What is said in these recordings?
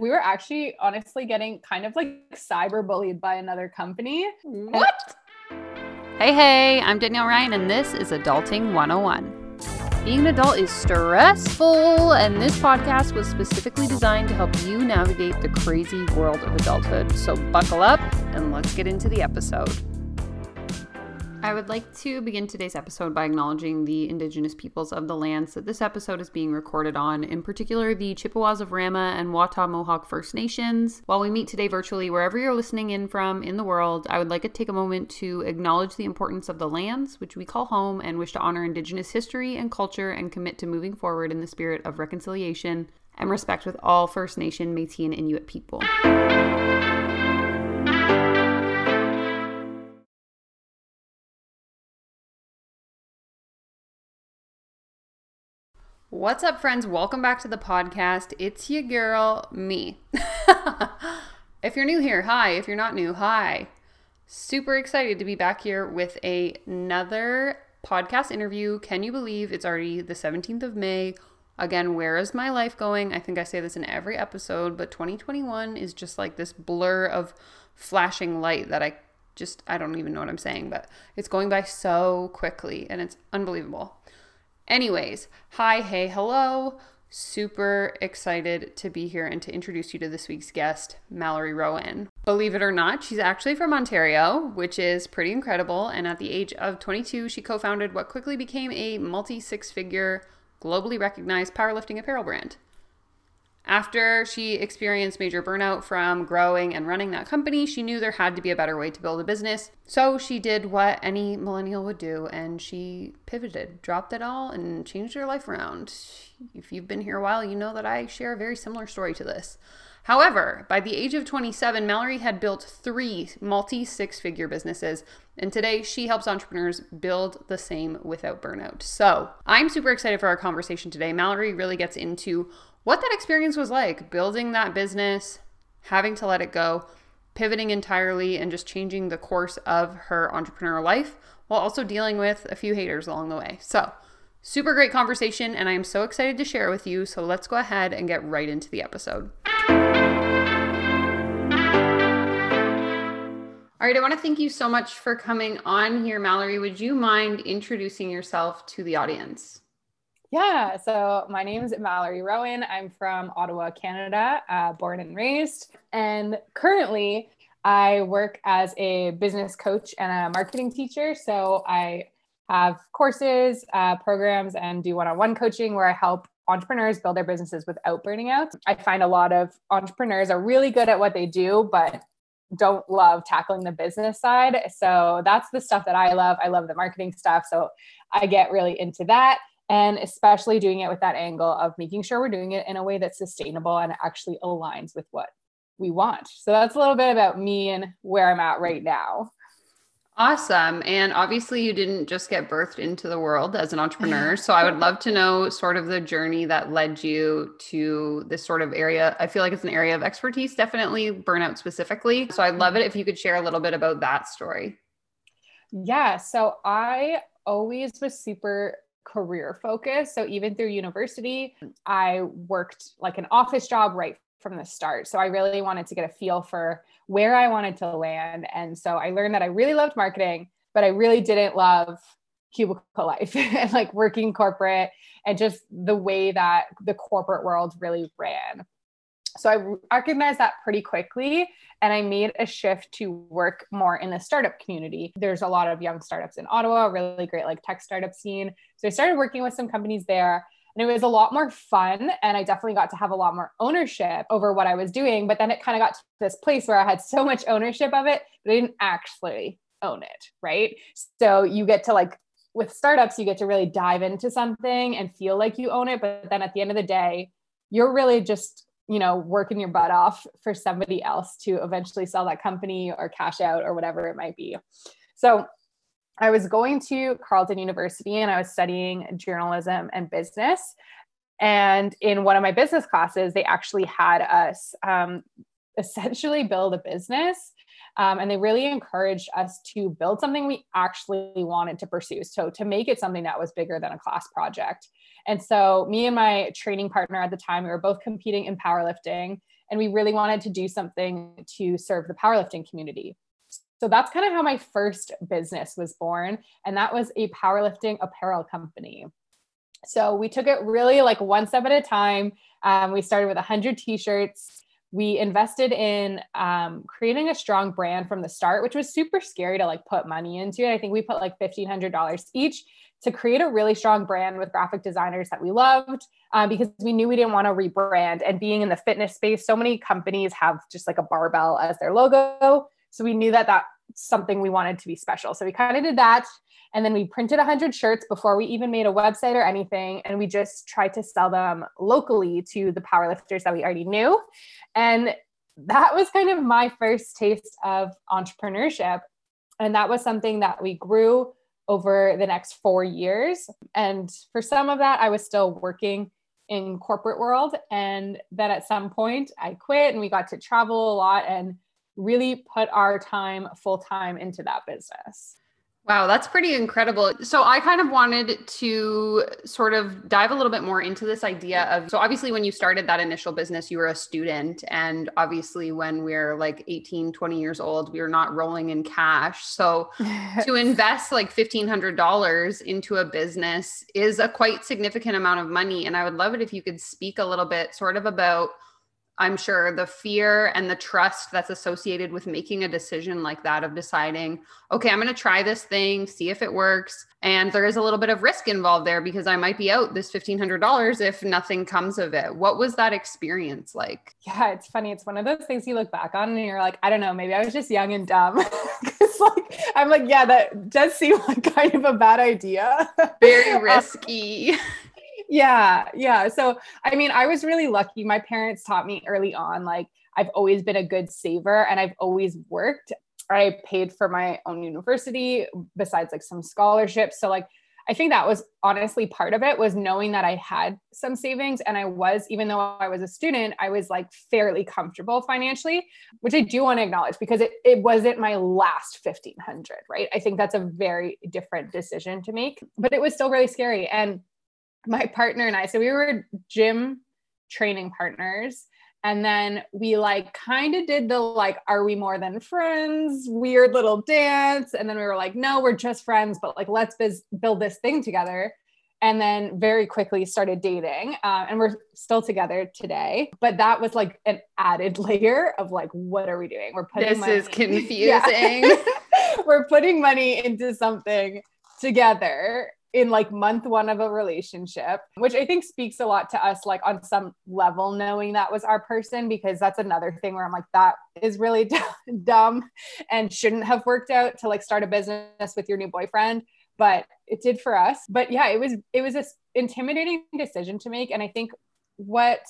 We were actually honestly getting kind of like cyber bullied by another company. Mm-hmm. What? Hey, hey, I'm Danielle Ryan, and this is Adulting 101. Being an adult is stressful, and this podcast was specifically designed to help you navigate the crazy world of adulthood. So buckle up and let's get into the episode. I would like to begin today's episode by acknowledging the Indigenous peoples of the lands that this episode is being recorded on, in particular the Chippewas of Rama and Wahta Mohawk First Nations. While we meet today virtually wherever you're listening in from in the world, I would like to take a moment to acknowledge the importance of the lands, which we call home, and wish to honor Indigenous history and culture and commit to moving forward in the spirit of reconciliation and respect with all First Nation, Metis, and Inuit people. What's up, friends? Welcome back to the podcast. It's your girl, me. if you're new here, hi. If you're not new, hi. Super excited to be back here with a- another podcast interview. Can you believe it's already the 17th of May? Again, where is my life going? I think I say this in every episode, but 2021 is just like this blur of flashing light that I just, I don't even know what I'm saying, but it's going by so quickly and it's unbelievable. Anyways, hi, hey, hello. Super excited to be here and to introduce you to this week's guest, Mallory Rowan. Believe it or not, she's actually from Ontario, which is pretty incredible. And at the age of 22, she co founded what quickly became a multi six figure, globally recognized powerlifting apparel brand. After she experienced major burnout from growing and running that company, she knew there had to be a better way to build a business. So she did what any millennial would do and she pivoted, dropped it all, and changed her life around. If you've been here a while, you know that I share a very similar story to this. However, by the age of 27, Mallory had built three multi six figure businesses, and today she helps entrepreneurs build the same without burnout. So I'm super excited for our conversation today. Mallory really gets into what that experience was like building that business, having to let it go, pivoting entirely, and just changing the course of her entrepreneurial life while also dealing with a few haters along the way. So, super great conversation, and I am so excited to share with you. So, let's go ahead and get right into the episode. All right, I want to thank you so much for coming on here, Mallory. Would you mind introducing yourself to the audience? Yeah, so my name is Mallory Rowan. I'm from Ottawa, Canada, uh, born and raised. And currently, I work as a business coach and a marketing teacher. So I have courses, uh, programs, and do one on one coaching where I help entrepreneurs build their businesses without burning out. I find a lot of entrepreneurs are really good at what they do, but don't love tackling the business side. So that's the stuff that I love. I love the marketing stuff. So I get really into that and especially doing it with that angle of making sure we're doing it in a way that's sustainable and actually aligns with what we want. So that's a little bit about me and where I'm at right now. Awesome. And obviously, you didn't just get birthed into the world as an entrepreneur. So, I would love to know sort of the journey that led you to this sort of area. I feel like it's an area of expertise, definitely burnout specifically. So, I'd love it if you could share a little bit about that story. Yeah. So, I always was super career focused. So even through university, I worked like an office job right from the start. So I really wanted to get a feel for where I wanted to land. And so I learned that I really loved marketing, but I really didn't love cubicle life and like working corporate and just the way that the corporate world really ran. So I recognized that pretty quickly and I made a shift to work more in the startup community. There's a lot of young startups in Ottawa, really great like tech startup scene. So I started working with some companies there and it was a lot more fun and I definitely got to have a lot more ownership over what I was doing, but then it kind of got to this place where I had so much ownership of it, but I didn't actually own it, right? So you get to like with startups, you get to really dive into something and feel like you own it, but then at the end of the day, you're really just you know working your butt off for somebody else to eventually sell that company or cash out or whatever it might be. So i was going to carleton university and i was studying journalism and business. And in one of my business classes they actually had us um, essentially build a business um, and they really encouraged us to build something we actually wanted to pursue. So to make it something that was bigger than a class project and so, me and my training partner at the time, we were both competing in powerlifting. and we really wanted to do something to serve the powerlifting community. So that's kind of how my first business was born. And that was a powerlifting apparel company. So we took it really like one step at a time. Um, we started with 100 t shirts. We invested in um, creating a strong brand from the start, which was super scary to like put money into it. I think we put like $1,500 each to create a really strong brand with graphic designers that we loved uh, because we knew we didn't want to rebrand. And being in the fitness space, so many companies have just like a barbell as their logo. So we knew that that's something we wanted to be special. So we kind of did that. And then we printed 100 shirts before we even made a website or anything. And we just tried to sell them locally to the powerlifters that we already knew. And that was kind of my first taste of entrepreneurship. And that was something that we grew over the next four years. And for some of that, I was still working in corporate world. And then at some point I quit and we got to travel a lot and really put our time full time into that business. Wow, that's pretty incredible. So I kind of wanted to sort of dive a little bit more into this idea of so obviously when you started that initial business you were a student and obviously when we're like 18, 20 years old we are not rolling in cash. So to invest like $1500 into a business is a quite significant amount of money and I would love it if you could speak a little bit sort of about I'm sure the fear and the trust that's associated with making a decision like that of deciding, okay, I'm going to try this thing, see if it works. And there is a little bit of risk involved there because I might be out this $1,500 if nothing comes of it. What was that experience like? Yeah, it's funny. It's one of those things you look back on and you're like, I don't know, maybe I was just young and dumb. Cause like, I'm like, yeah, that does seem like kind of a bad idea. Very um, risky yeah yeah. So i mean i was really lucky. My parents taught me early on like i've always been a good saver and i've always worked. I paid for my own university besides like some scholarships. So like i think that was honestly part of it was knowing that i had some savings and i was even though i was a student i was like fairly comfortable financially which i do want to acknowledge because it, it wasn't my last 1500 right? I think that's a very different decision to make but it was still really scary. And my partner and I, so we were gym training partners. And then we like kind of did the like, are we more than friends? Weird little dance. And then we were like, no, we're just friends, but like, let's biz- build this thing together. And then very quickly started dating. Uh, and we're still together today. But that was like an added layer of like, what are we doing? We're putting this money- is confusing. We're putting money into something together in like month one of a relationship, which I think speaks a lot to us, like on some level, knowing that was our person, because that's another thing where I'm like, that is really d- dumb and shouldn't have worked out to like start a business with your new boyfriend. But it did for us. But yeah, it was, it was a intimidating decision to make. And I think what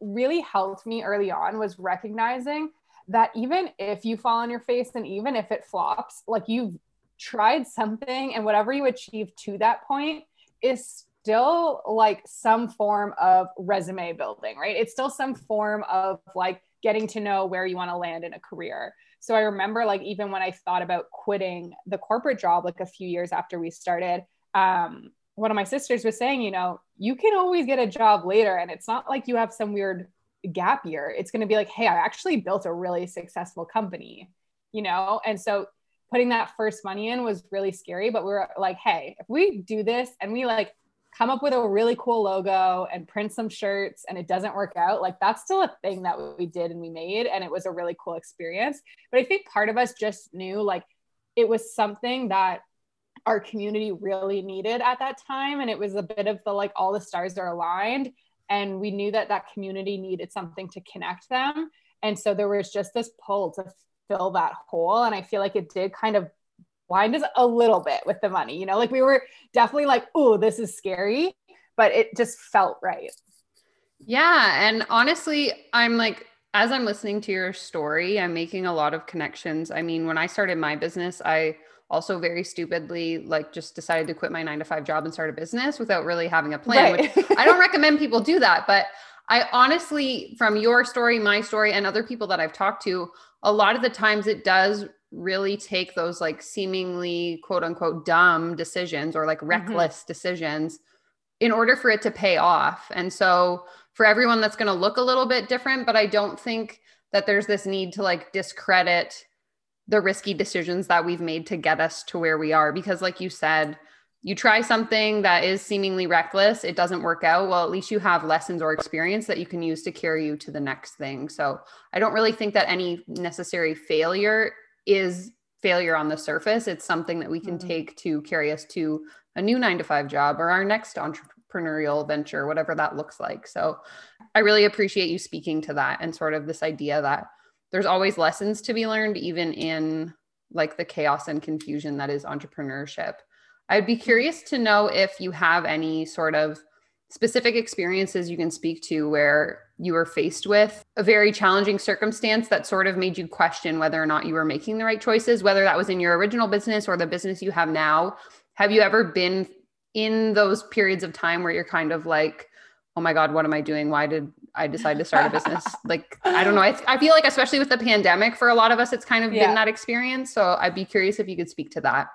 really helped me early on was recognizing that even if you fall on your face and even if it flops, like you've tried something and whatever you achieve to that point is still like some form of resume building, right? It's still some form of like getting to know where you want to land in a career. So I remember like even when I thought about quitting the corporate job like a few years after we started, um, one of my sisters was saying, you know, you can always get a job later and it's not like you have some weird gap year. It's going to be like, hey, I actually built a really successful company, you know? And so putting that first money in was really scary, but we were like, hey, if we do this and we like come up with a really cool logo and print some shirts and it doesn't work out, like that's still a thing that we did and we made. And it was a really cool experience. But I think part of us just knew like it was something that our community really needed at that time. And it was a bit of the like all the stars are aligned. And we knew that that community needed something to connect them. And so there was just this pull to fill that hole. And I feel like it did kind of blind us a little bit with the money. You know, like we were definitely like, oh, this is scary, but it just felt right. Yeah. And honestly, I'm like, as I'm listening to your story, I'm making a lot of connections. I mean, when I started my business, I also very stupidly like just decided to quit my nine to five job and start a business without really having a plan, right. which I don't recommend people do that. But I honestly, from your story, my story, and other people that I've talked to, a lot of the times it does really take those like seemingly quote unquote dumb decisions or like mm-hmm. reckless mm-hmm. decisions in order for it to pay off. And so for everyone that's going to look a little bit different, but I don't think that there's this need to like discredit the risky decisions that we've made to get us to where we are because like you said, you try something that is seemingly reckless, it doesn't work out. Well, at least you have lessons or experience that you can use to carry you to the next thing. So, I don't really think that any necessary failure is failure on the surface. It's something that we can mm-hmm. take to carry us to a new nine to five job or our next entrepreneurial venture, whatever that looks like. So I really appreciate you speaking to that and sort of this idea that there's always lessons to be learned, even in like the chaos and confusion that is entrepreneurship. I'd be curious to know if you have any sort of specific experiences you can speak to where you were faced with a very challenging circumstance that sort of made you question whether or not you were making the right choices, whether that was in your original business or the business you have now, have you ever been in those periods of time where you're kind of like, oh my God, what am I doing? Why did I decide to start a business? like, I don't know. I, I feel like, especially with the pandemic, for a lot of us, it's kind of yeah. been that experience. So I'd be curious if you could speak to that.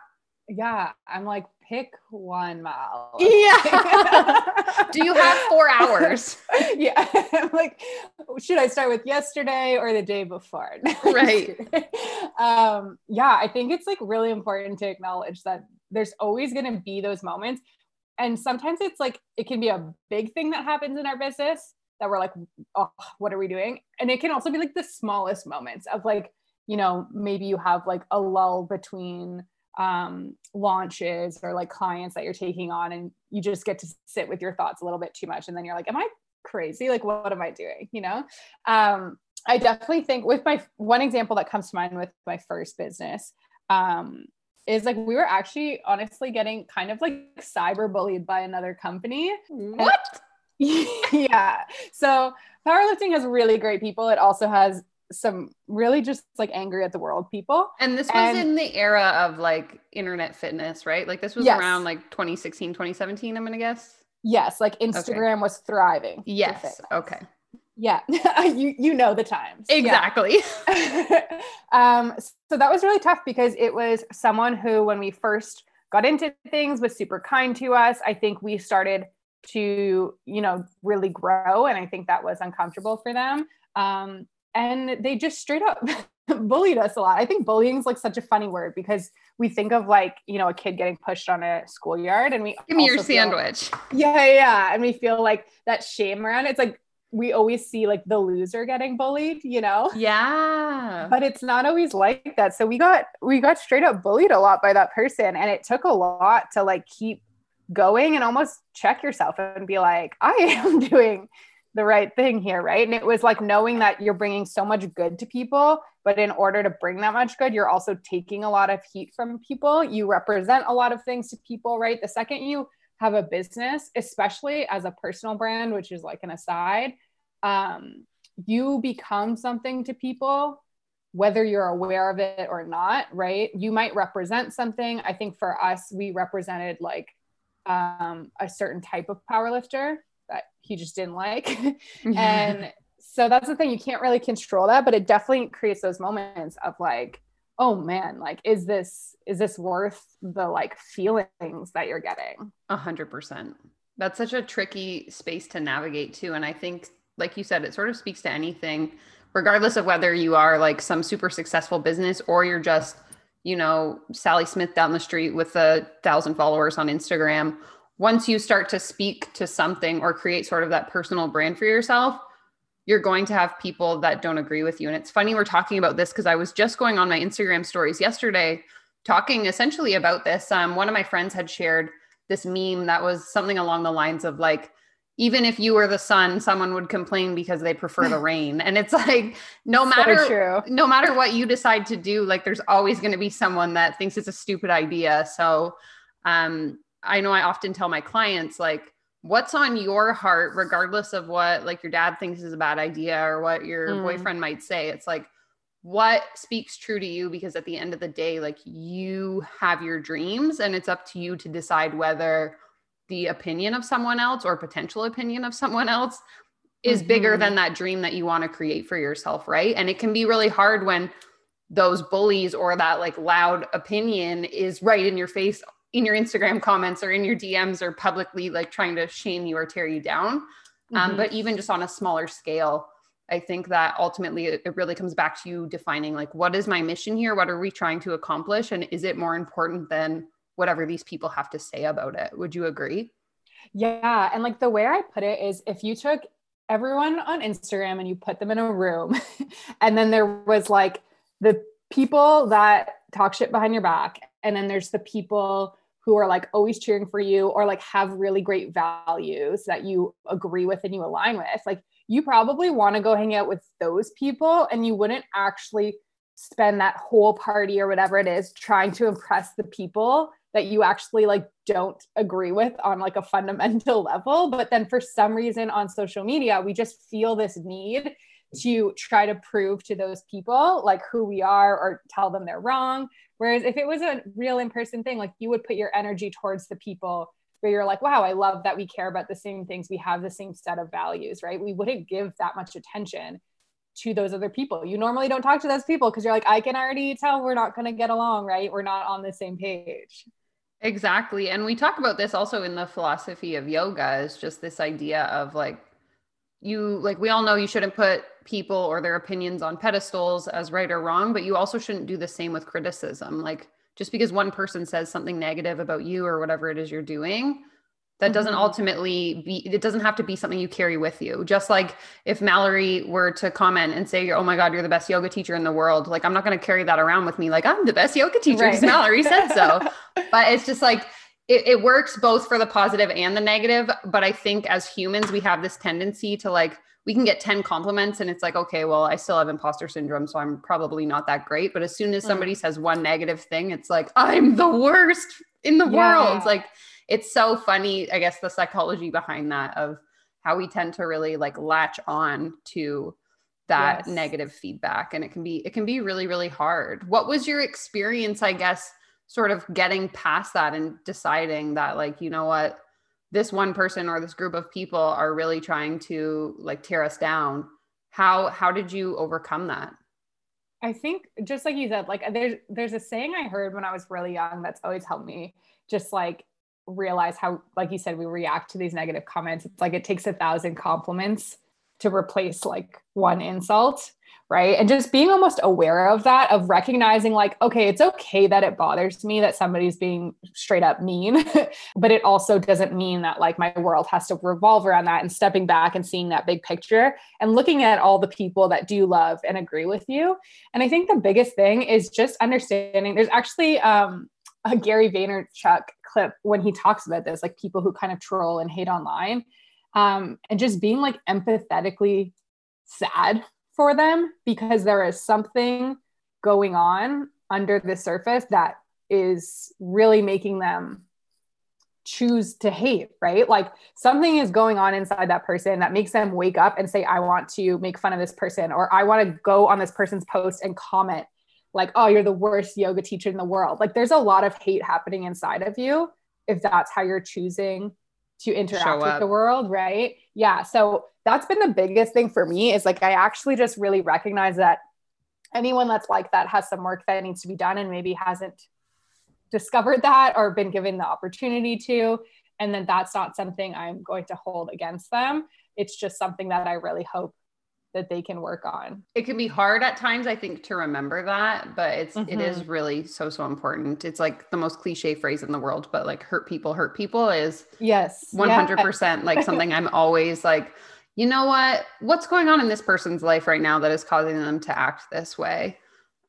Yeah. I'm like, pick one mile. Yeah. Do you have four hours? yeah. I'm like, should I start with yesterday or the day before? right. um, yeah, I think it's like really important to acknowledge that there's always going to be those moments. And sometimes it's like, it can be a big thing that happens in our business that we're like, oh, what are we doing? And it can also be like the smallest moments of like, you know, maybe you have like a lull between um, launches or like clients that you're taking on, and you just get to sit with your thoughts a little bit too much. And then you're like, am I crazy? Like, what am I doing? You know? Um, I definitely think with my one example that comes to mind with my first business, um, is like we were actually honestly getting kind of like cyber bullied by another company. What? Yeah. So powerlifting has really great people. It also has some really just like angry at the world people. And this was and, in the era of like internet fitness, right? Like this was yes. around like 2016, 2017, I'm going to guess. Yes, like Instagram okay. was thriving. Yes. Okay. Yeah, you you know the times. Exactly. Yeah. um, so that was really tough because it was someone who, when we first got into things, was super kind to us. I think we started to, you know, really grow, and I think that was uncomfortable for them. Um, and they just straight up bullied us a lot. I think bullying is like such a funny word because we think of like, you know, a kid getting pushed on a schoolyard and we give me your sandwich. Feel, yeah, yeah. And we feel like that shame around it. It's like we always see like the loser getting bullied, you know? Yeah. But it's not always like that. So we got we got straight up bullied a lot by that person and it took a lot to like keep going and almost check yourself and be like, I am doing the right thing here, right? And it was like knowing that you're bringing so much good to people, but in order to bring that much good, you're also taking a lot of heat from people. You represent a lot of things to people, right? The second you have a business, especially as a personal brand, which is like an aside, um, you become something to people, whether you're aware of it or not, right? You might represent something. I think for us, we represented like um, a certain type of powerlifter he just didn't like. and so that's the thing, you can't really control that, but it definitely creates those moments of like, oh man like is this is this worth the like feelings that you're getting? A hundred percent. That's such a tricky space to navigate too and i think like you said it sort of speaks to anything regardless of whether you are like some super successful business or you're just you know sally smith down the street with a thousand followers on instagram once you start to speak to something or create sort of that personal brand for yourself you're going to have people that don't agree with you. And it's funny we're talking about this because I was just going on my Instagram stories yesterday talking essentially about this. Um, one of my friends had shared this meme that was something along the lines of like, even if you were the sun, someone would complain because they prefer the rain. And it's like, no matter no matter what you decide to do, like there's always going to be someone that thinks it's a stupid idea. So um, I know I often tell my clients like what's on your heart regardless of what like your dad thinks is a bad idea or what your mm. boyfriend might say it's like what speaks true to you because at the end of the day like you have your dreams and it's up to you to decide whether the opinion of someone else or potential opinion of someone else is mm-hmm. bigger than that dream that you want to create for yourself right and it can be really hard when those bullies or that like loud opinion is right in your face in your Instagram comments or in your DMs or publicly like trying to shame you or tear you down. Um, mm-hmm. But even just on a smaller scale, I think that ultimately it really comes back to you defining like, what is my mission here? What are we trying to accomplish? And is it more important than whatever these people have to say about it? Would you agree? Yeah. And like the way I put it is if you took everyone on Instagram and you put them in a room, and then there was like the people that talk shit behind your back, and then there's the people who are like always cheering for you or like have really great values that you agree with and you align with. Like you probably want to go hang out with those people and you wouldn't actually spend that whole party or whatever it is trying to impress the people that you actually like don't agree with on like a fundamental level but then for some reason on social media we just feel this need to try to prove to those people like who we are or tell them they're wrong whereas if it was a real in-person thing like you would put your energy towards the people where you're like wow i love that we care about the same things. We have the same set of values right? We wouldn't give that much attention to those other people. You normally don't talk to those people because you're like i can already tell we're not going to get along right? We're not on the same page. Exactly. And we talk about this also in the philosophy of yoga is just this idea of like you like we all know you shouldn't put people or their opinions on pedestals as right or wrong but you also shouldn't do the same with criticism. Like just because one person says something negative about you or whatever it is you're doing that doesn't mm-hmm. ultimately be it doesn't have to be something you carry with you. Just like if mallory were to comment and say oh my god you're the best yoga teacher in the world like i'm not going to carry that around with me. Like i'm the best yoga teacher right. mallory said so. But it's just like it, it works both for the positive and the negative. But i think as humans we have this tendency to like we can get 10 compliments and it's like okay well i still have imposter syndrome so i'm probably not that great but as soon as mm. somebody says one negative thing it's like i'm the worst in the yeah. world like it's so funny i guess the psychology behind that of how we tend to really like latch on to that yes. negative feedback and it can be it can be really really hard what was your experience i guess sort of getting past that and deciding that like you know what this one person or this group of people are really trying to like tear us down how how did you overcome that? I think just like you said like there's there's a saying i heard when i was really young that's always helped me just like realize how like you said we react to these negative comments. It's like it takes a thousand compliments to replace like one insult right? And just being almost aware of that of recognizing like okay it's okay that it bothers me that somebody's being straight up mean but it also doesn't mean that like my world has to revolve around that and stepping back and seeing that big picture and looking at all the people that do love and agree with you. And i think the biggest thing is just understanding there's actually um a Gary Vaynerchuk clip when he talks about this, like people who kind of troll and hate online, um, and just being like empathetically sad for them because there is something going on under the surface that is really making them choose to hate, right? Like something is going on inside that person that makes them wake up and say, I want to make fun of this person, or I want to go on this person's post and comment, like, oh, you're the worst yoga teacher in the world. Like there's a lot of hate happening inside of you if that's how you're choosing to interact with the world, right? Yeah. So that's been the biggest thing for me is like I actually just really recognize that anyone that's like that has some work that needs to be done and maybe hasn't discovered that or been given the opportunity to and then that's not something I'm going to hold against them. It's just something that I really hope that they can work on. It can be hard at times, I think, to remember that, but it's mm-hmm. it is mm-hmm. really so so important. It's like the most cliche phrase in the world, but like hurt people hurt people is yes, one hundred percent like something I'm always like, you know what, what's going on in this person's life right now that is causing them to act this way.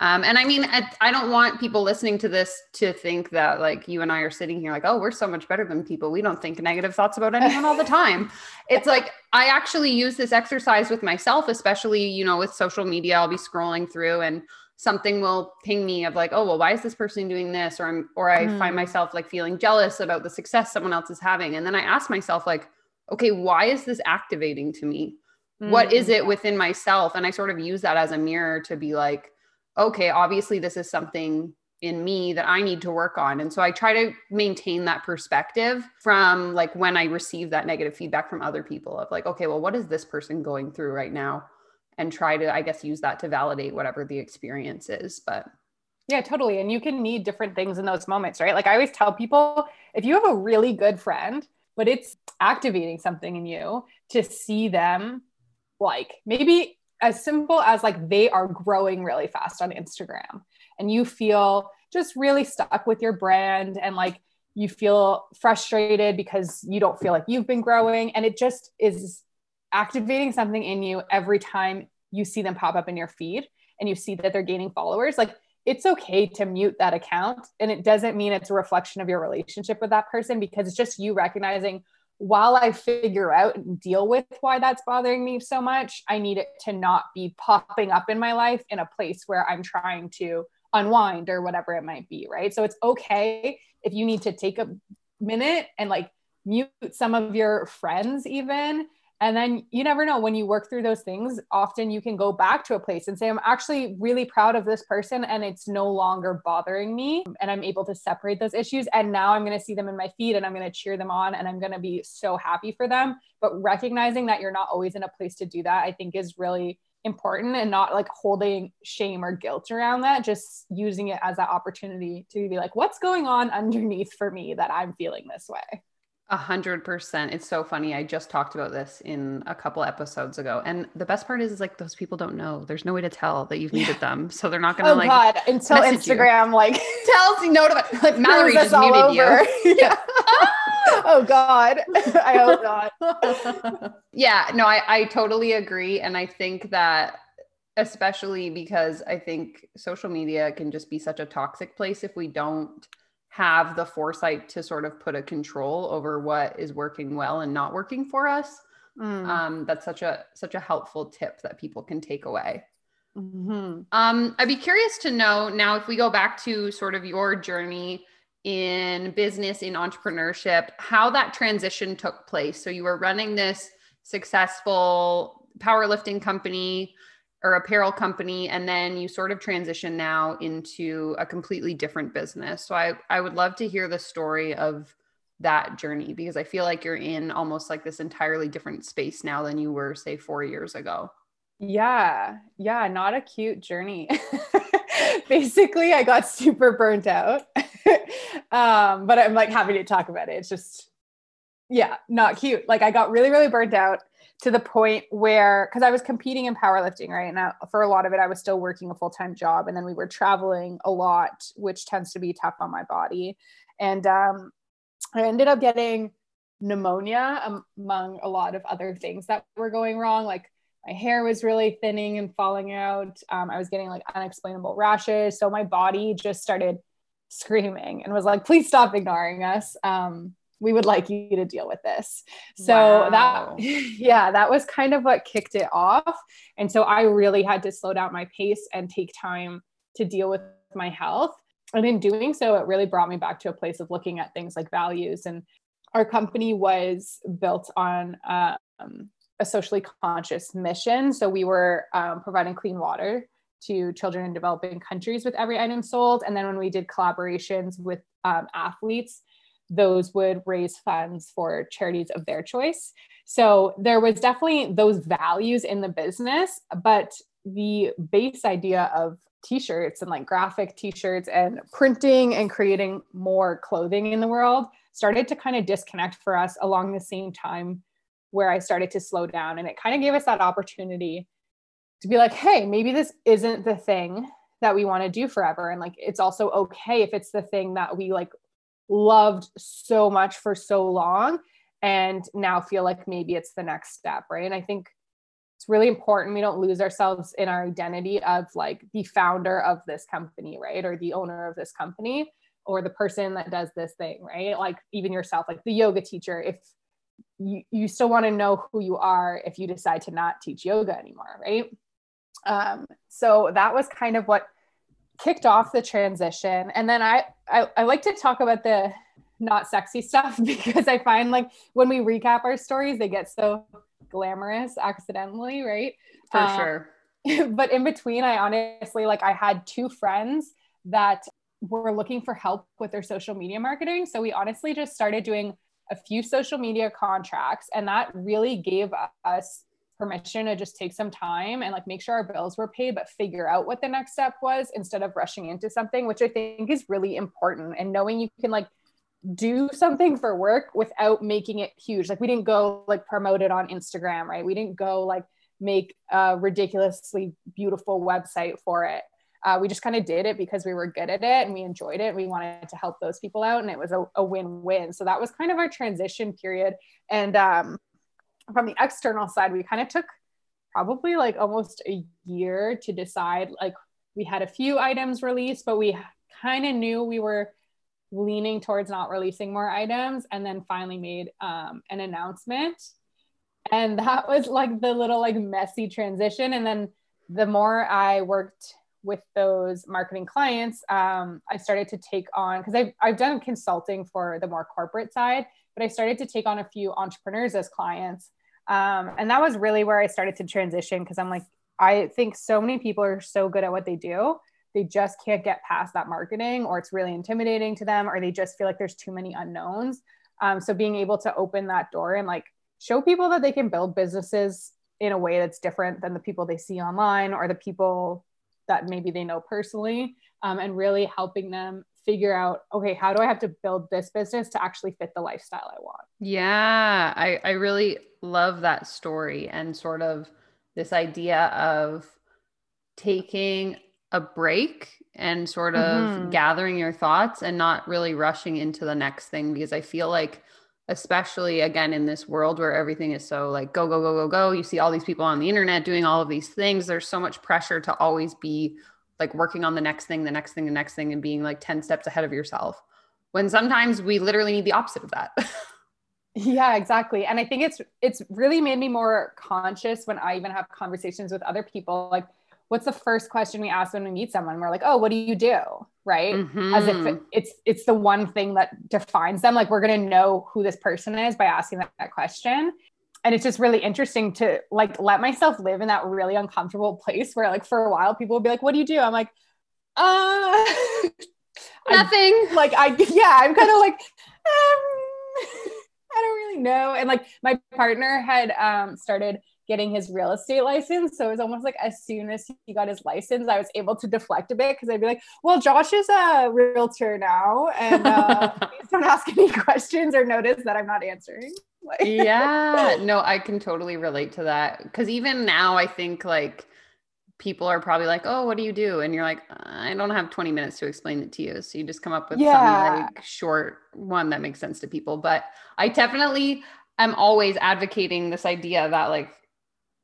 Um, and I mean, I, I, don't want people listening to this to think that like you and I are sitting here like, oh, we're so much better than people. We don't think negative thoughts about anyone all the time. It's like I actually use this exercise with myself, especially, you know, with social media. I'll be scrolling through and something will ping me of like, oh, well, why is this person doing this? Or I'm or I mm. find myself like feeling jealous about the success someone else is having. And then I ask myself, like, okay, why is this activating to me? Mm. What is mm. it within myself? And I sort of use that as a mirror to be like, okay, obviously this is something in me that I need to work on. And so I try to maintain that perspective from like when I receive that negative feedback from other people of like, okay, well, what is this person going through right now? And try to, I guess, use that to validate whatever the experience is. But Yeah, totally. And you can need different things in those moments, right? Like I always tell people if you have a really good friend, but it's activating something in you to see them like maybe as simple as like they are growing really fast on Instagram and you feel just really stuck with your brand and like you feel frustrated because you don't feel like you've been growing and it just is activating something in you every time you see them pop up in your feed and you see that they're gaining followers. Like it's okay to mute that account and it doesn't mean it's a reflection of your relationship with that person because it's just you recognizing while I figure out and deal with why that's bothering me so much, I need it to not be popping up in my life in a place where I'm trying to unwind or whatever it might be. Right. So it's okay if you need to take a minute and like mute some of your friends, even and then you never know when you work through those things, often you can go back to a place and say, I'm actually really proud of this person and it's no longer bothering me. And I'm able to separate those issues. And now I'm going to see them in my feed and I'm going to cheer them on and I'm going to be so happy for them. But recognizing that you're not always in a place to do that, I think is really important and not like holding shame or guilt around that, just using it as that opportunity to be like, what's going on underneath for me that I'm feeling this way. A hundred percent. It's so funny. I just talked about this in a couple episodes ago. And the best part is, is like those people don't know. There's no way to tell that you've muted them. So they're not gonna oh, like God. until Instagram you. like tells you notify like Mallory just muted over. you. yeah. oh God. I hope not. yeah, no, I, I totally agree. And I think that especially because I think social media can just be such a toxic place if we don't have the foresight to sort of put a control over what is working well and not working for us mm. um, that's such a such a helpful tip that people can take away mm-hmm. um, i'd be curious to know now if we go back to sort of your journey in business in entrepreneurship how that transition took place so you were running this successful powerlifting company or apparel company and then you sort of transition now into a completely different business. So i i would love to hear the story of that journey because i feel like you're in almost like this entirely different space now than you were say 4 years ago. Yeah. Yeah not a cute journey. Basically i got super burnt out. Um but i'm like happy to talk about it. It's just yeah not cute. Like i got really really burnt out to the point where because I was competing in powerlifting, right? Now for a lot of it, I was still working a full-time job and then we were traveling a lot, which tends to be tough on my body. And um, I ended up getting pneumonia among a lot of other things that were going wrong. Like my hair was really thinning and falling out. Um, I was getting like unexplainable rashes. So my body just started screaming and was like, please stop ignoring us. Um, we would like you to deal with this. So wow. that, yeah, that was kind of what kicked it off. And so I really had to slow down my pace and take time to deal with my health. And in doing so, it really brought me back to a place of looking at things like values. And our company was built on um, a socially conscious mission. So we were um, providing clean water to children in developing countries with every item sold. And then when we did collaborations with um, athletes, those would raise funds for charities of their choice. So there was definitely those values in the business, but the base idea of t-shirts and like graphic t-shirts and printing and creating more clothing in the world started to kind of disconnect for us along the same time where I started to slow down and it kind of gave us that opportunity to be like, hey, maybe this isn't the thing that we want to do forever and like it's also okay if it's the thing that we like loved so much for so long and now feel like maybe it's the next step right? And i think it's really important we don't lose ourselves in our identity of like the founder of this company right? Or the owner of this company or the person that does this thing right? Like even yourself like the yoga teacher if you, you still want to know who you are if you decide to not teach yoga anymore right? Um, so that was kind of what kicked off the transition. And then I, I i like to talk about the not sexy stuff because i find like when we recap our stories they get so glamorous accidentally right? For um, sure. but in between i honestly like i had two friends that were looking for help with their social media marketing. So we honestly just started doing a few social media contracts and that really gave us permission to just take some time and like make sure our bills were paid, but figure out what the next step was instead of rushing into something, which I think is really important. And knowing you can like do something for work without making it huge. Like we didn't go like promote it on Instagram, right? We didn't go like make a ridiculously beautiful website for it. Uh, we just kind of did it because we were good at it and we enjoyed it. We wanted to help those people out, and it was a, a win-win. So that was kind of our transition period. And um, from the external side, we kind of took probably like almost a year to decide. Like we had a few items released, but we kind of knew we were leaning towards not releasing more items, and then finally made um, an announcement. And that was like the little like messy transition. And then the more I worked with those marketing clients, um, I started to take on because I've, I've done consulting for the more corporate side, but I started to take on a few entrepreneurs as clients. Um, and that was really where I started to transition because I'm like, I think so many people are so good at what they do. They just can't get past that marketing, or it's really intimidating to them, or they just feel like there's too many unknowns. Um, so being able to open that door and like show people that they can build businesses in a way that's different than the people they see online or the people that maybe they know personally um, and really helping them figure out okay how do i have to build this business to actually fit the lifestyle i want yeah i i really love that story and sort of this idea of taking a break and sort of mm-hmm. gathering your thoughts and not really rushing into the next thing because i feel like especially again in this world where everything is so like go go go go go you see all these people on the internet doing all of these things there's so much pressure to always be like working on the next thing the next thing the next thing and being like 10 steps ahead of yourself when sometimes we literally need the opposite of that. Yeah exactly. And i think it's it's really made me more conscious when i even have conversations with other people. Like what's the first question we ask when we meet someone? We're like oh what do you do? Right? Mm-hmm. as if mm-hmm. it's it's the one thing that defines them. Like we're going to know who this person is by asking that, that question and it's just really interesting to like let myself live in that really uncomfortable place where like for a while people will be like what do you do i'm like uh nothing I, like i yeah i'm kind of like um, i don't really know and like my partner had um started getting his real estate license. So it was almost like as soon as he got his license, I was able to deflect a bit because I'd be like, well, Josh is a realtor now. And uh, please don't ask any questions or notice that I'm not answering. yeah, no, I can totally relate to that. Because even now, I think like people are probably like, oh, what do you do? And you're like, I don't have 20 minutes to explain it to you. So you just come up with yeah. some like short one that makes sense to people. But I definitely am always advocating this idea that like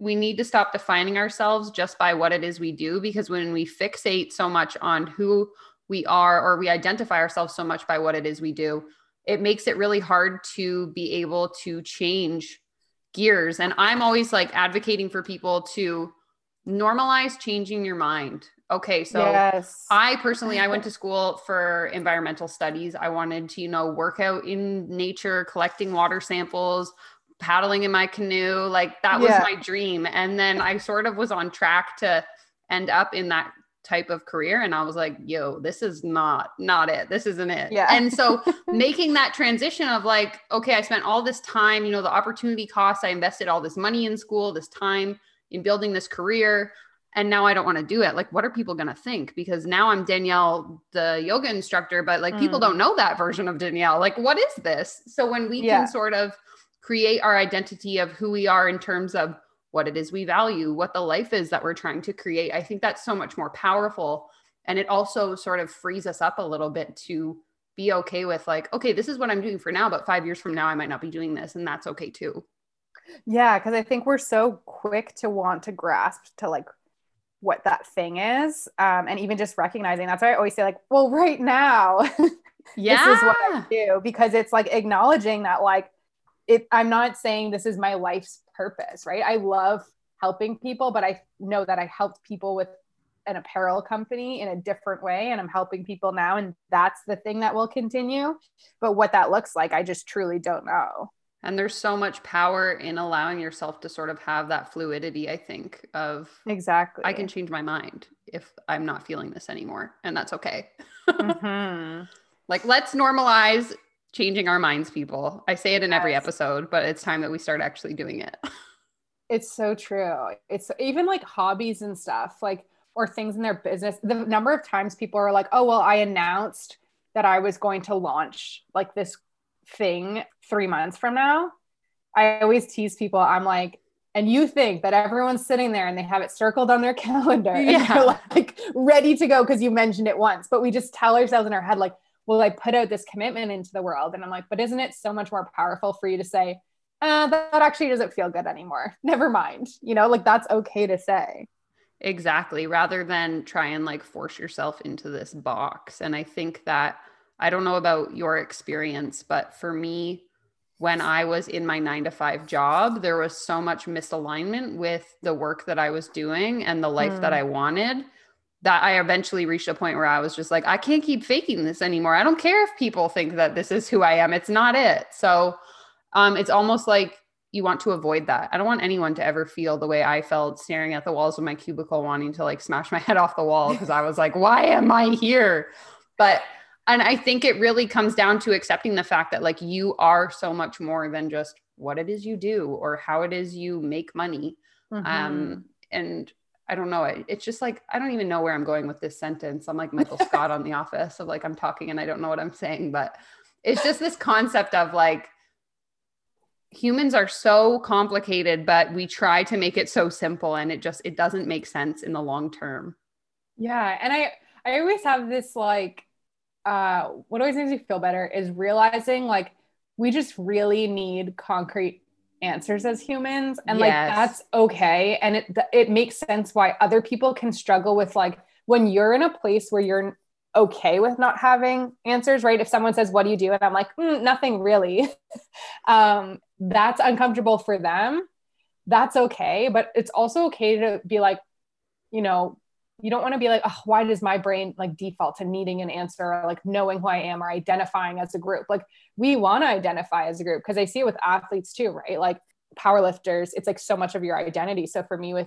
we need to stop defining ourselves just by what it is we do because when we fixate so much on who we are or we identify ourselves so much by what it is we do it makes it really hard to be able to change gears and i'm always like advocating for people to normalize changing your mind okay so yes. i personally i went to school for environmental studies i wanted to you know work out in nature collecting water samples paddling in my canoe. Like that was my dream. And then I sort of was on track to end up in that type of career and I was like, yo, this is not not it. This isn't it. Yeah. And so making that transition of like, okay, I spent all this time, you know, the opportunity cost, I invested all this money in school, this time in building this career, and now I don't want to do it. Like, what are people going to think? Because now I'm Danielle, the yoga instructor, but like mm. people don't know that version of Danielle. Like, what is this? So when we yeah. can sort of create our identity of who we are in terms of what it is we value, what the life is that we're trying to create. I think that's so much more powerful. And it also sort of frees us up a little bit to be okay with, like, okay, this is what I'm doing for now, but five years from now, I might not be doing this. And that's okay too. Yeah. Cause I think we're so quick to want to grasp to like what that thing is. Um, and even just recognizing that's why I always say, like, well, right now, yeah. this is what I do because it's like acknowledging that, like, it i'm not saying this is my life's purpose right? I love helping people but i know that i helped people with an apparel company in a different way and i'm helping people now and that's the thing that will continue. But what that looks like i just truly don't know. And there's so much power in allowing yourself to sort of have that fluidity i think of exactly. I can change my mind if i'm not feeling this anymore and that's okay. Mm-hmm. like let's normalize changing our minds, people. I say it in yes. every episode, but it's time that we start actually doing it. It's so true. It's even like hobbies and stuff, like, or things in their business. The number of times people are like, oh, well, I announced that I was going to launch like this thing three months from now. I always tease people, I'm like, and you think that everyone's sitting there and they have it circled on their calendar yeah. and they're like ready to go because you mentioned it once. But we just tell ourselves in our head, like, well, I put out this commitment into the world. And I'm like, but isn't it so much more powerful for you to say, uh, that, that actually doesn't feel good anymore. Never mind. You know, like that's okay to say. Exactly. Rather than try and like force yourself into this box. And I think that I don't know about your experience, but for me, when I was in my nine to five job, there was so much misalignment with the work that I was doing and the life mm. that I wanted that I eventually reached a point where I was just like, I can't keep faking this anymore. I don't care if people think that this is who I am. It's not it. So um, it's almost like you want to avoid that. I don't want anyone to ever feel the way I felt staring at the walls of my cubicle, wanting to like smash my head off the wall because I was like, why am I here? But and I think it really comes down to accepting the fact that like you are so much more than just what it is you do or how it is you make money. Mm-hmm. Um, and I don't know. It's just like I don't even know where I'm going with this sentence. I'm like Michael Scott on The Office of like I'm talking and I don't know what I'm saying, but it's just this concept of like humans are so complicated, but we try to make it so simple and it just it doesn't make sense in the long term. Yeah, and I I always have this like uh what always makes me feel better is realizing like we just really need concrete answers as humans and yes. like that's okay and it it makes sense why other people can struggle with like when you're in a place where you're okay with not having answers right? If someone says what do you do? and i'm like mm, nothing really. Um that's uncomfortable for them. That's okay but it's also okay to be like you know you don't want to be like, oh, why does my brain like default to needing an answer or like knowing who I am or identifying as a group? Like we want to identify as a group because I see it with athletes too, right? Like powerlifters, it's like so much of your identity. So for me with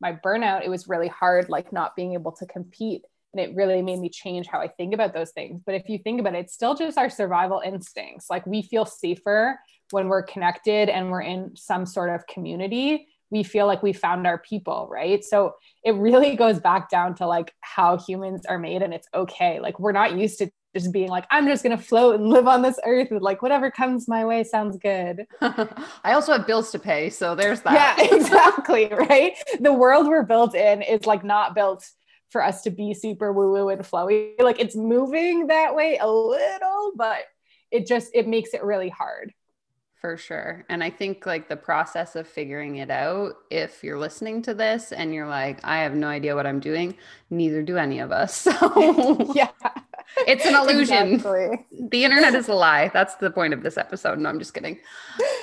my burnout, it was really hard, like not being able to compete. And it really made me change how I think about those things. But if you think about it, it's still just our survival instincts. Like we feel safer when we're connected and we're in some sort of community we feel like we found our people, right? So it really goes back down to like how humans are made and it's okay. Like we're not used to just being like, I'm just going to float and live on this earth with like whatever comes my way sounds good. I also have bills to pay. So there's that. Yeah, exactly. right. The world we're built in is like not built for us to be super woo woo and flowy. Like it's moving that way a little, but it just, it makes it really hard for sure. And I think like the process of figuring it out, if you're listening to this and you're like, I have no idea what I'm doing, neither do any of us. So yeah, it's an illusion. Exactly. The internet is a lie. That's the point of this episode. No, I'm just kidding.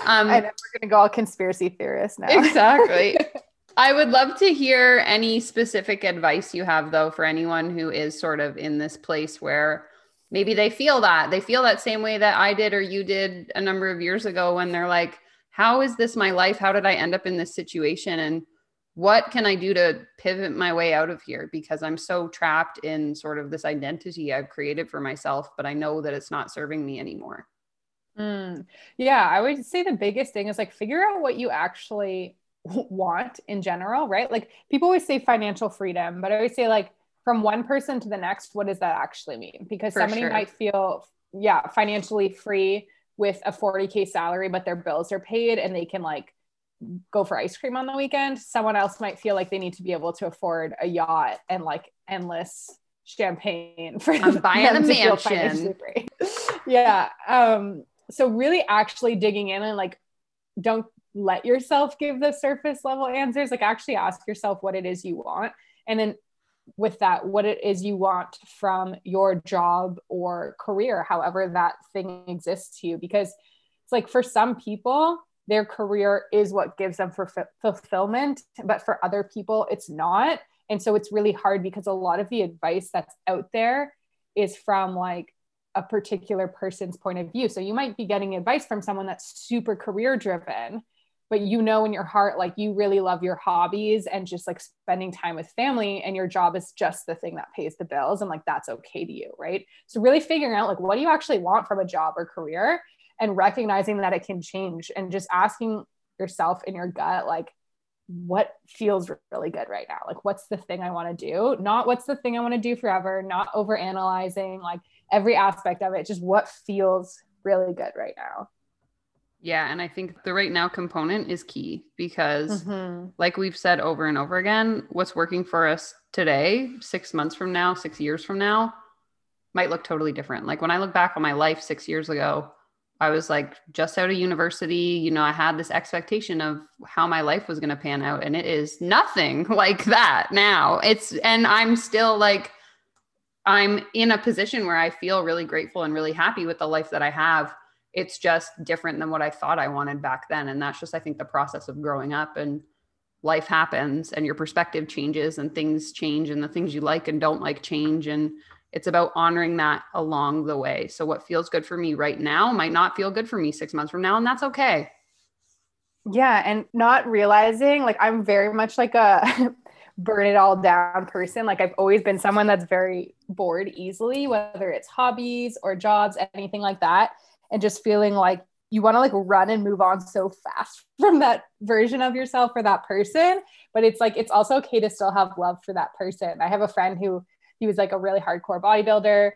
Um, I know we're going to go all conspiracy theorists now. exactly. I would love to hear any specific advice you have, though, for anyone who is sort of in this place where maybe they feel that they feel that same way that I did or you did a number of years ago when they're like, how is this my life? How did I end up in this situation? And what can I do to pivot my way out of here? Because I'm so trapped in sort of this identity I've created for myself, but I know that it's not serving me anymore. Mm, yeah, I would say the biggest thing is like figure out what you actually want in general, right? Like people always say financial freedom, but I always say like from one person to the next, what does that actually mean? Because For somebody sure. might feel, yeah, financially free with a 40K salary, but their bills are paid and they can like go for ice cream on the weekend. Someone else might feel like they need to be able to afford a yacht and like endless champagne for I'm buying a mansion. yeah. Um, so really actually digging in and like don't let yourself give the surface level answers. Like actually ask yourself what it is you want. And then with that what it is you want from your job or career however that thing exists to you. Because it's like for some people their career is what gives them for f- fulfillment but for other people it's not. And so it's really hard because a lot of the advice that's out there is from like a particular person's point of view. So you might be getting advice from someone that's super career driven but you know in your heart like you really love your hobbies and just like spending time with family and your job is just the thing that pays the bills and like that's okay to you right so really figuring out like what do you actually want from a job or career and recognizing that it can change and just asking yourself in your gut like what feels really good right now? Like, what's the thing I want to do? Not what's the thing I want to do forever, not over analyzing like every aspect of it, just what feels really good right now. Yeah, and I think the right now component is key because, mm-hmm. like we've said over and over again, what's working for us today, six months from now, six years from now, might look totally different. Like when I look back on my life six years ago, I was like just out of university. You know, I had this expectation of how my life was going to pan out, and it is nothing like that now. It's, and I'm still like, I'm in a position where I feel really grateful and really happy with the life that I have it's just different than what I thought I wanted back then. And that's just, I think, the process of growing up and life happens and your perspective changes and things change and the things you like and don't like change. And it's about honoring that along the way. So, what feels good for me right now might not feel good for me six months from now. And that's okay. Yeah. And not realizing like I'm very much like a, burn it all down person. Like I've always been someone that's very bored easily, whether it's hobbies or jobs, anything like that and just feeling like you want to like run and move on so fast from that version of yourself or that person but it's like it's also okay to still have love for that person. I have a friend who he was like a really hardcore bodybuilder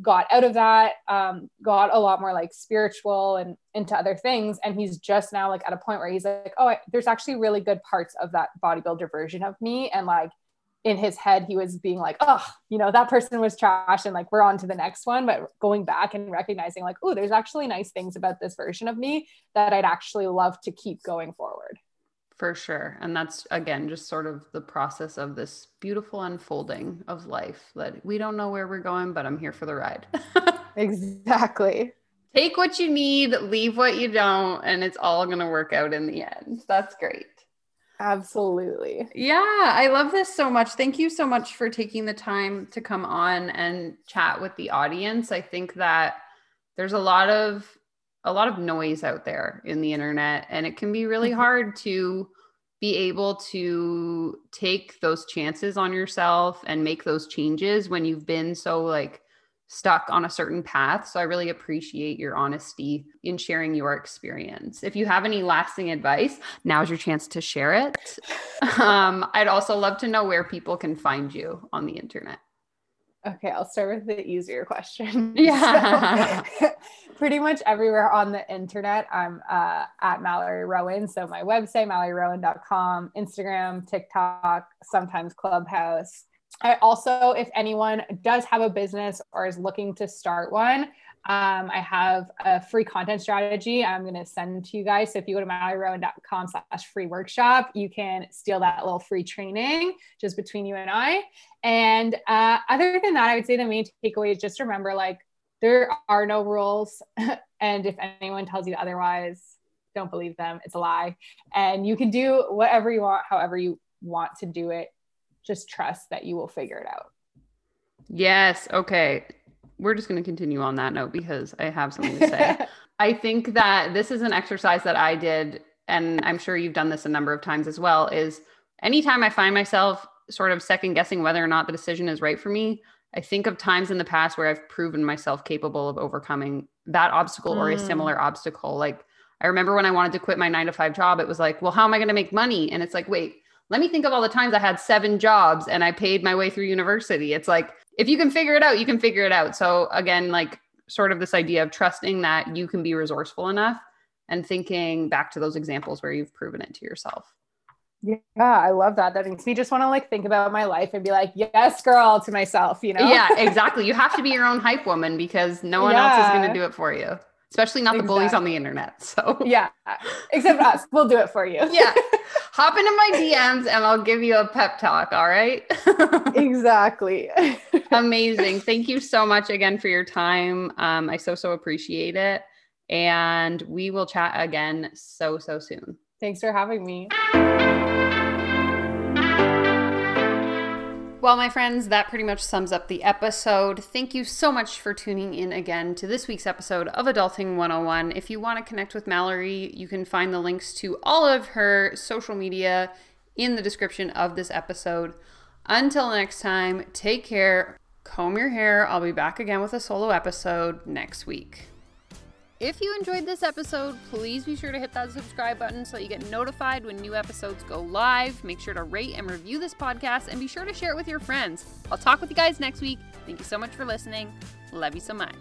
got out of that um, got a lot more like spiritual and into other things and he's just now like at a point where he's like oh I, there's actually really good parts of that bodybuilder version of me and like in his head he was being like oh you know that person was trash and like we're on to the next one. But going back and recognizing like oh there's actually nice things about this version of me that i'd actually love to keep going forward. For sure. And that's again just sort of the process of this beautiful unfolding of life that we don't know where we're going but i'm here for the ride. Exactly. Take what you need leave what you don't and it's all going to work out in the end. That's great Absolutely. Yeah, I love this so much. Thank you so much for taking the time to come on and chat with the audience. I think that there's a lot of a lot of noise out there in the internet and it can be really mm-hmm. hard to be able to take those chances on yourself and make those changes when you've been so like stuck on a certain path. So I really appreciate your honesty in sharing your experience. If you have any lasting advice, now's your chance to share it. Um, I'd also love to know where people can find you on the internet. Okay, I'll start with the easier question. Yeah. so, pretty much everywhere on the internet, I'm uh, at Mallory Rowan. So my website, malloryrowan.com, Instagram, TikTok, sometimes Clubhouse. I also, if anyone does have a business or is looking to start one, um, I have a free content strategy I'm going to send to you guys. So if you go to malloryrowan.com slash free workshop, you can steal that little free training just between you and I. And uh, other than that, I would say the main takeaway is just remember like there are no rules. and if anyone tells you otherwise, don't believe them. It's a lie. And you can do whatever you want, however you want to do it just trust that you will figure it out. Yes. Okay. We're just going to continue on that note because I have something to say. I think that this is an exercise that I did, and I'm sure you've done this a number of times as well. Is anytime I find myself sort of second guessing whether or not the decision is right for me, I think of times in the past where I've proven myself capable of overcoming that obstacle mm. or a mm. similar obstacle. Like I remember when I wanted to quit my nine to five job, it was like, well, how am I going to make money? And it's like, wait, let me think of all the times I had seven jobs and I paid my way through university. It's like, if you can figure it out, you can figure it out. So, again, like sort of this idea of trusting that you can be resourceful enough and thinking back to those examples where you've proven it to yourself. Yeah, I love that. That makes me just want to like think about my life and be like, yes, girl, to myself, you know? Yeah, exactly. you have to be your own hype woman because no one yeah. else is going to do it for you especially not the bullies on the internet. So yeah, except us, we'll do it for you. yeah, hop into my DMs and I'll give you a pep talk. All right. exactly. Amazing. Thank you so much again for your time. Um, I so so appreciate it, and we will chat again so so soon. Thanks for having me. Well, my friends, that pretty much sums up the episode. Thank you so much for tuning in again to this week's episode of Adulting 101. If you want to connect with Mallory, you can find the links to all of her social media in the description of this episode. Until next time, take care, comb your hair. I'll be back again with a solo episode next week. If you enjoyed this episode, please be sure to hit that subscribe button so you get notified when new episodes go live. Make sure to rate and review this podcast and be sure to share it with your friends. I'll talk with you guys next week. Thank you so much for listening. Love you so much.